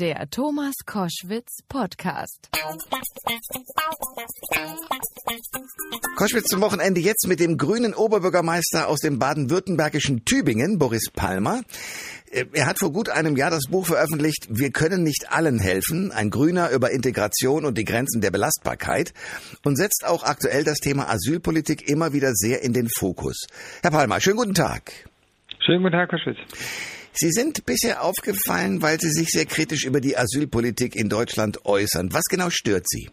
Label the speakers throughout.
Speaker 1: Der Thomas Koschwitz Podcast.
Speaker 2: Koschwitz zum Wochenende jetzt mit dem grünen Oberbürgermeister aus dem baden-württembergischen Tübingen, Boris Palmer. Äh, er hat vor gut einem Jahr das Buch veröffentlicht, Wir können nicht allen helfen, ein Grüner über Integration und die Grenzen der Belastbarkeit und setzt auch aktuell das Thema Asylpolitik immer wieder sehr in den Fokus. Herr Palmer, schönen guten Tag.
Speaker 3: Schönen guten Tag, Herr Schwitz.
Speaker 2: Sie sind bisher aufgefallen, weil Sie sich sehr kritisch über die Asylpolitik in Deutschland äußern. Was genau stört Sie?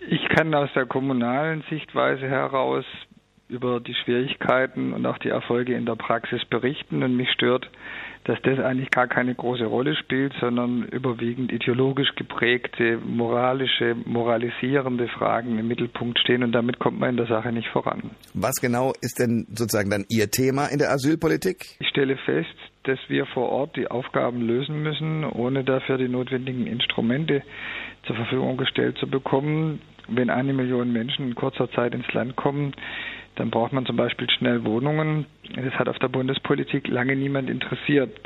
Speaker 3: Ich kann aus der kommunalen Sichtweise heraus über die Schwierigkeiten und auch die Erfolge in der Praxis berichten und mich stört, dass das eigentlich gar keine große Rolle spielt, sondern überwiegend ideologisch geprägte, moralische, moralisierende Fragen im Mittelpunkt stehen und damit kommt man in der Sache nicht voran.
Speaker 2: Was genau ist denn sozusagen dann Ihr Thema in der Asylpolitik?
Speaker 3: Ich stelle fest, dass wir vor Ort die Aufgaben lösen müssen, ohne dafür die notwendigen Instrumente zur Verfügung gestellt zu bekommen. Wenn eine Million Menschen in kurzer Zeit ins Land kommen, dann braucht man zum Beispiel schnell Wohnungen. Das hat auf der Bundespolitik lange niemand interessiert.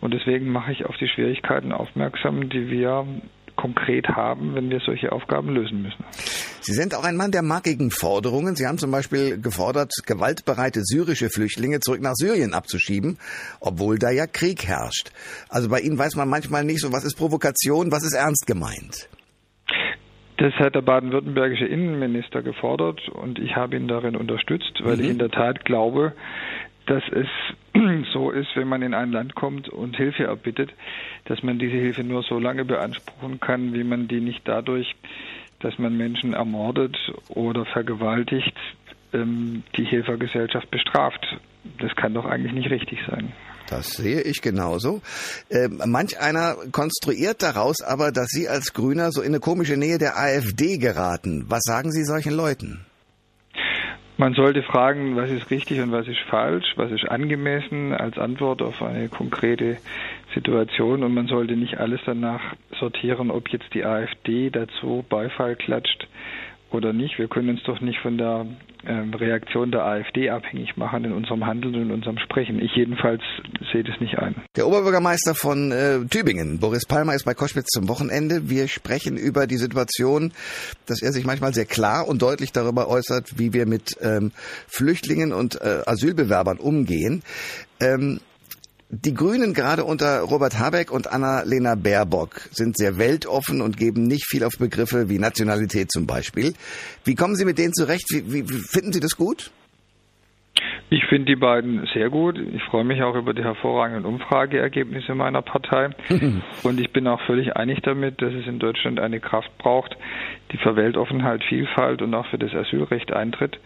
Speaker 3: Und deswegen mache ich auf die Schwierigkeiten aufmerksam, die wir konkret haben, wenn wir solche Aufgaben lösen müssen.
Speaker 2: Sie sind auch ein Mann der markigen Forderungen. Sie haben zum Beispiel gefordert, gewaltbereite syrische Flüchtlinge zurück nach Syrien abzuschieben, obwohl da ja Krieg herrscht. Also bei Ihnen weiß man manchmal nicht so, was ist Provokation, was ist ernst gemeint.
Speaker 3: Das hat der baden-württembergische Innenminister gefordert und ich habe ihn darin unterstützt, weil mhm. ich in der Tat glaube, dass es so ist, wenn man in ein Land kommt und Hilfe erbittet, dass man diese Hilfe nur so lange beanspruchen kann, wie man die nicht dadurch, dass man Menschen ermordet oder vergewaltigt, ähm, die Helfergesellschaft bestraft. Das kann doch eigentlich nicht richtig sein.
Speaker 2: Das sehe ich genauso. Äh, manch einer konstruiert daraus aber, dass Sie als Grüner so in eine komische Nähe der AfD geraten. Was sagen Sie solchen Leuten?
Speaker 3: Man sollte fragen, was ist richtig und was ist falsch, was ist angemessen als Antwort auf eine konkrete Situation und man sollte nicht alles danach sortieren, ob jetzt die AfD dazu Beifall klatscht oder nicht. Wir können uns doch nicht von der ähm, Reaktion der AfD abhängig machen in unserem Handeln und in unserem Sprechen. Ich jedenfalls sehe das nicht ein.
Speaker 2: Der Oberbürgermeister von äh, Tübingen, Boris Palmer, ist bei Koschwitz zum Wochenende. Wir sprechen über die Situation, dass er sich manchmal sehr klar und deutlich darüber äußert, wie wir mit ähm, Flüchtlingen und äh, Asylbewerbern umgehen. Ähm, die Grünen, gerade unter Robert Habeck und Annalena Baerbock, sind sehr weltoffen und geben nicht viel auf Begriffe wie Nationalität zum Beispiel. Wie kommen Sie mit denen zurecht? Wie, wie, finden Sie das gut?
Speaker 3: Ich finde die beiden sehr gut. Ich freue mich auch über die hervorragenden Umfrageergebnisse meiner Partei. und ich bin auch völlig einig damit, dass es in Deutschland eine Kraft braucht, die für Weltoffenheit, Vielfalt und auch für das Asylrecht eintritt.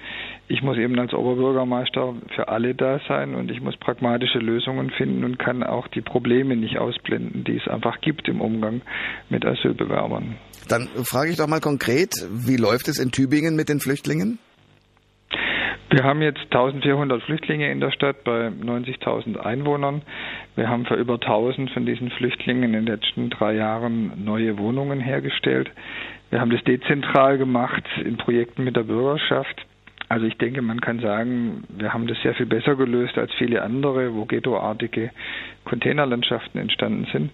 Speaker 3: Ich muss eben als Oberbürgermeister für alle da sein und ich muss pragmatische Lösungen finden und kann auch die Probleme nicht ausblenden, die es einfach gibt im Umgang mit Asylbewerbern.
Speaker 2: Dann frage ich doch mal konkret, wie läuft es in Tübingen mit den Flüchtlingen?
Speaker 3: Wir haben jetzt 1400 Flüchtlinge in der Stadt bei 90.000 Einwohnern. Wir haben für über 1000 von diesen Flüchtlingen in den letzten drei Jahren neue Wohnungen hergestellt. Wir haben das dezentral gemacht in Projekten mit der Bürgerschaft. Also ich denke, man kann sagen, wir haben das sehr viel besser gelöst als viele andere, wo ghettoartige Containerlandschaften entstanden sind.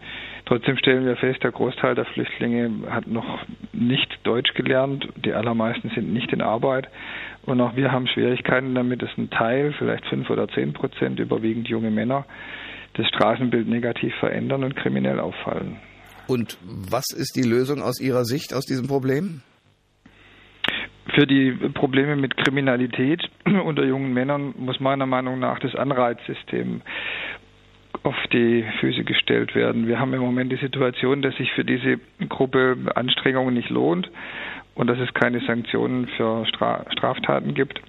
Speaker 3: Trotzdem stellen wir fest, der Großteil der Flüchtlinge hat noch nicht Deutsch gelernt. Die allermeisten sind nicht in Arbeit. Und auch wir haben Schwierigkeiten damit, dass ein Teil, vielleicht fünf oder zehn Prozent, überwiegend junge Männer, das Straßenbild negativ verändern und kriminell auffallen.
Speaker 2: Und was ist die Lösung aus Ihrer Sicht aus diesem Problem?
Speaker 3: Für die Probleme mit Kriminalität unter jungen Männern muss meiner Meinung nach das Anreizsystem auf die Füße gestellt werden. Wir haben im Moment die Situation, dass sich für diese Gruppe Anstrengungen nicht lohnt und dass es keine Sanktionen für Straftaten gibt.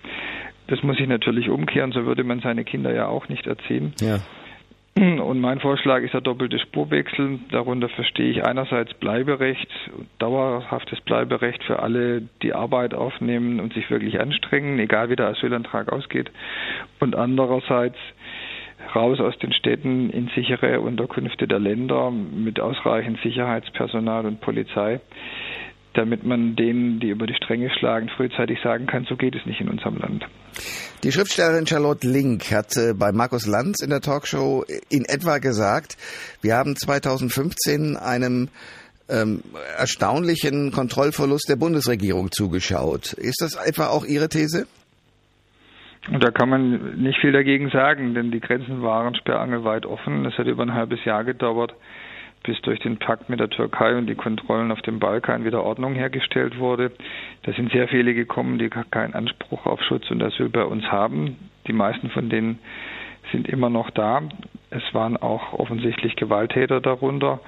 Speaker 3: Das muss sich natürlich umkehren, so würde man seine Kinder ja auch nicht erziehen. Ja. Und mein Vorschlag ist der doppelte Spurwechsel. Darunter verstehe ich einerseits Bleiberecht, dauerhaftes Bleiberecht für alle, die Arbeit aufnehmen und sich wirklich anstrengen, egal wie der Asylantrag ausgeht. Und andererseits raus aus den Städten in sichere Unterkünfte der Länder mit ausreichend Sicherheitspersonal und Polizei damit man denen, die über die Stränge schlagen, frühzeitig sagen kann, so geht es nicht in unserem Land.
Speaker 2: Die Schriftstellerin Charlotte Link hat äh, bei Markus Lanz in der Talkshow in etwa gesagt, wir haben 2015 einem ähm, erstaunlichen Kontrollverlust der Bundesregierung zugeschaut. Ist das etwa auch Ihre These?
Speaker 3: Und da kann man nicht viel dagegen sagen, denn die Grenzen waren sperrangelweit offen. Es hat über ein halbes Jahr gedauert, bis durch den Pakt mit der Türkei und die Kontrollen auf dem Balkan wieder Ordnung hergestellt wurde. Da sind sehr viele gekommen, die keinen Anspruch auf Schutz und Asyl bei uns haben. Die meisten von denen sind immer noch da. Es waren auch offensichtlich Gewalttäter darunter.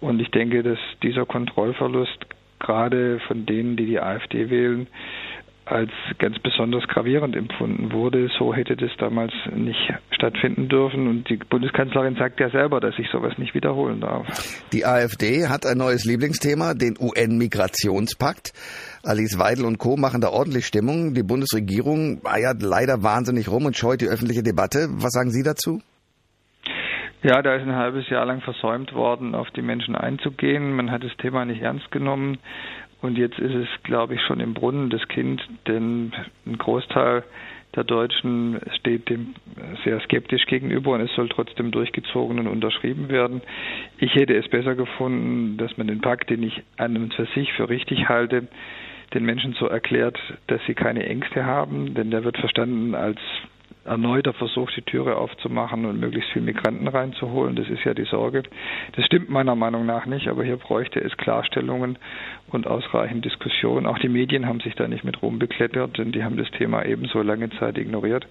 Speaker 3: Und ich denke, dass dieser Kontrollverlust gerade von denen, die die AfD wählen, als ganz besonders gravierend empfunden wurde. So hätte das damals nicht stattfinden dürfen. Und die Bundeskanzlerin sagt ja selber, dass sich sowas nicht wiederholen darf.
Speaker 2: Die AfD hat ein neues Lieblingsthema, den UN-Migrationspakt. Alice Weidel und Co. machen da ordentlich Stimmung. Die Bundesregierung eiert leider wahnsinnig rum und scheut die öffentliche Debatte. Was sagen Sie dazu?
Speaker 3: Ja, da ist ein halbes Jahr lang versäumt worden, auf die Menschen einzugehen. Man hat das Thema nicht ernst genommen. Und jetzt ist es, glaube ich, schon im Brunnen das Kind, denn ein Großteil der Deutschen steht dem sehr skeptisch gegenüber und es soll trotzdem durchgezogen und unterschrieben werden. Ich hätte es besser gefunden, dass man den Pakt, den ich an und für sich für richtig halte, den Menschen so erklärt, dass sie keine Ängste haben, denn der wird verstanden als erneuter Versuch, die Türe aufzumachen und möglichst viele Migranten reinzuholen. Das ist ja die Sorge. Das stimmt meiner Meinung nach nicht, aber hier bräuchte es Klarstellungen und ausreichend Diskussion. Auch die Medien haben sich da nicht mit rumbeklettert, denn die haben das Thema ebenso lange Zeit ignoriert.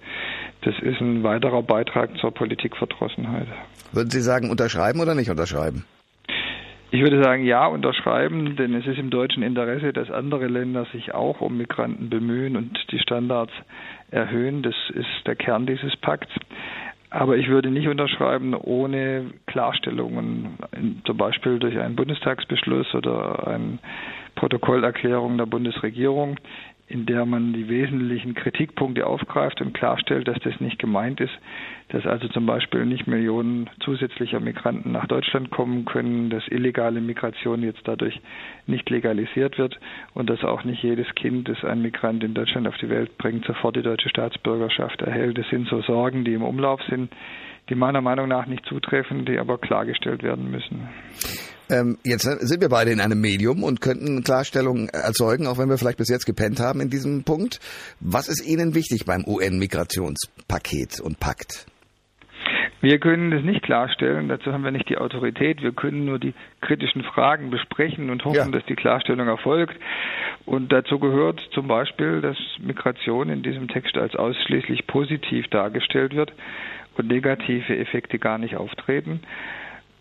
Speaker 3: Das ist ein weiterer Beitrag zur Politikverdrossenheit.
Speaker 2: Würden Sie sagen, unterschreiben oder nicht unterschreiben?
Speaker 3: Ich würde sagen, ja, unterschreiben, denn es ist im deutschen Interesse, dass andere Länder sich auch um Migranten bemühen und die Standards erhöhen. Das ist der Kern dieses Pakts. Aber ich würde nicht unterschreiben ohne Klarstellungen, zum Beispiel durch einen Bundestagsbeschluss oder eine Protokollerklärung der Bundesregierung, in der man die wesentlichen Kritikpunkte aufgreift und klarstellt, dass das nicht gemeint ist, dass also zum Beispiel nicht Millionen zusätzlicher Migranten nach Deutschland kommen können, dass illegale Migration jetzt dadurch nicht legalisiert wird und dass auch nicht jedes Kind, das ein Migrant in Deutschland auf die Welt bringt, sofort die deutsche Staatsbürgerschaft erhält. Das sind so Sorgen, die im Umlauf sind, die meiner Meinung nach nicht zutreffen, die aber klargestellt werden müssen.
Speaker 2: Ähm, jetzt sind wir beide in einem Medium und könnten Klarstellungen erzeugen, auch wenn wir vielleicht bis jetzt gepennt haben in diesem Punkt. Was ist Ihnen wichtig beim UN-Migrationspaket und Pakt?
Speaker 3: Wir können das nicht klarstellen, dazu haben wir nicht die Autorität. Wir können nur die kritischen Fragen besprechen und hoffen, ja. dass die Klarstellung erfolgt. Und dazu gehört zum Beispiel, dass Migration in diesem Text als ausschließlich positiv dargestellt wird und negative Effekte gar nicht auftreten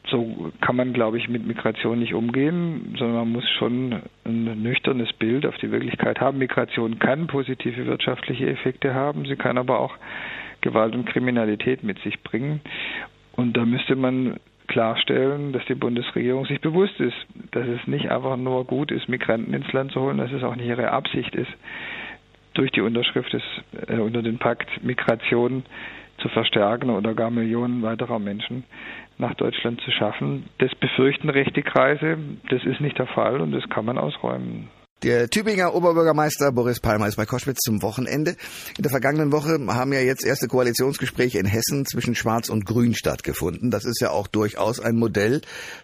Speaker 3: so kann man, glaube ich, mit Migration nicht umgehen, sondern man muss schon ein nüchternes Bild auf die Wirklichkeit haben. Migration kann positive wirtschaftliche Effekte haben, sie kann aber auch Gewalt und Kriminalität mit sich bringen. Und da müsste man klarstellen, dass die Bundesregierung sich bewusst ist, dass es nicht einfach nur gut ist, Migranten ins Land zu holen, dass es auch nicht ihre Absicht ist, durch die Unterschrift des, äh, unter den Pakt Migration zu verstärken oder gar Millionen weiterer Menschen nach Deutschland zu schaffen. Das befürchten rechte Kreise. Das ist nicht der Fall und das kann man ausräumen.
Speaker 2: Der Tübinger Oberbürgermeister Boris Palmer ist bei Koschwitz zum Wochenende. In der vergangenen Woche haben ja jetzt erste Koalitionsgespräche in Hessen zwischen Schwarz und Grün stattgefunden. Das ist ja auch durchaus ein Modell,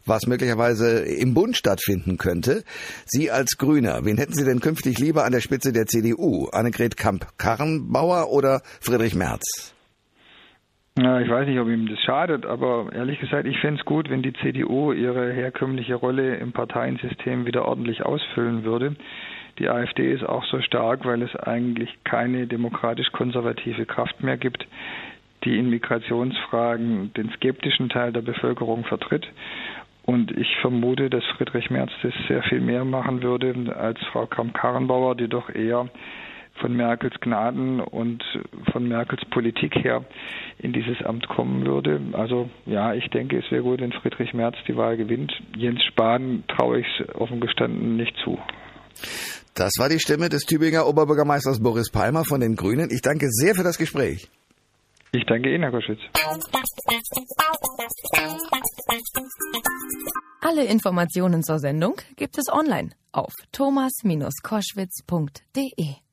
Speaker 2: was möglicherweise im Bund stattfinden könnte. Sie als Grüner, wen hätten Sie denn künftig lieber an der Spitze der CDU? Annegret Kamp-Karrenbauer oder Friedrich Merz?
Speaker 3: Ja, ich weiß nicht, ob ihm das schadet, aber ehrlich gesagt, ich fände es gut, wenn die CDU ihre herkömmliche Rolle im Parteiensystem wieder ordentlich ausfüllen würde. Die AfD ist auch so stark, weil es eigentlich keine demokratisch-konservative Kraft mehr gibt, die in Migrationsfragen den skeptischen Teil der Bevölkerung vertritt. Und ich vermute, dass Friedrich Merz das sehr viel mehr machen würde als Frau Kramp-Karrenbauer, die doch eher von Merkels Gnaden und von Merkels Politik her in dieses Amt kommen würde. Also ja, ich denke, es wäre gut, wenn Friedrich Merz die Wahl gewinnt. Jens Spahn traue ich es offen gestanden nicht zu.
Speaker 2: Das war die Stimme des Tübinger Oberbürgermeisters Boris Palmer von den Grünen. Ich danke sehr für das Gespräch.
Speaker 3: Ich danke Ihnen, Herr Koschwitz.
Speaker 1: Alle Informationen zur Sendung gibt es online auf thomas-koschwitz.de.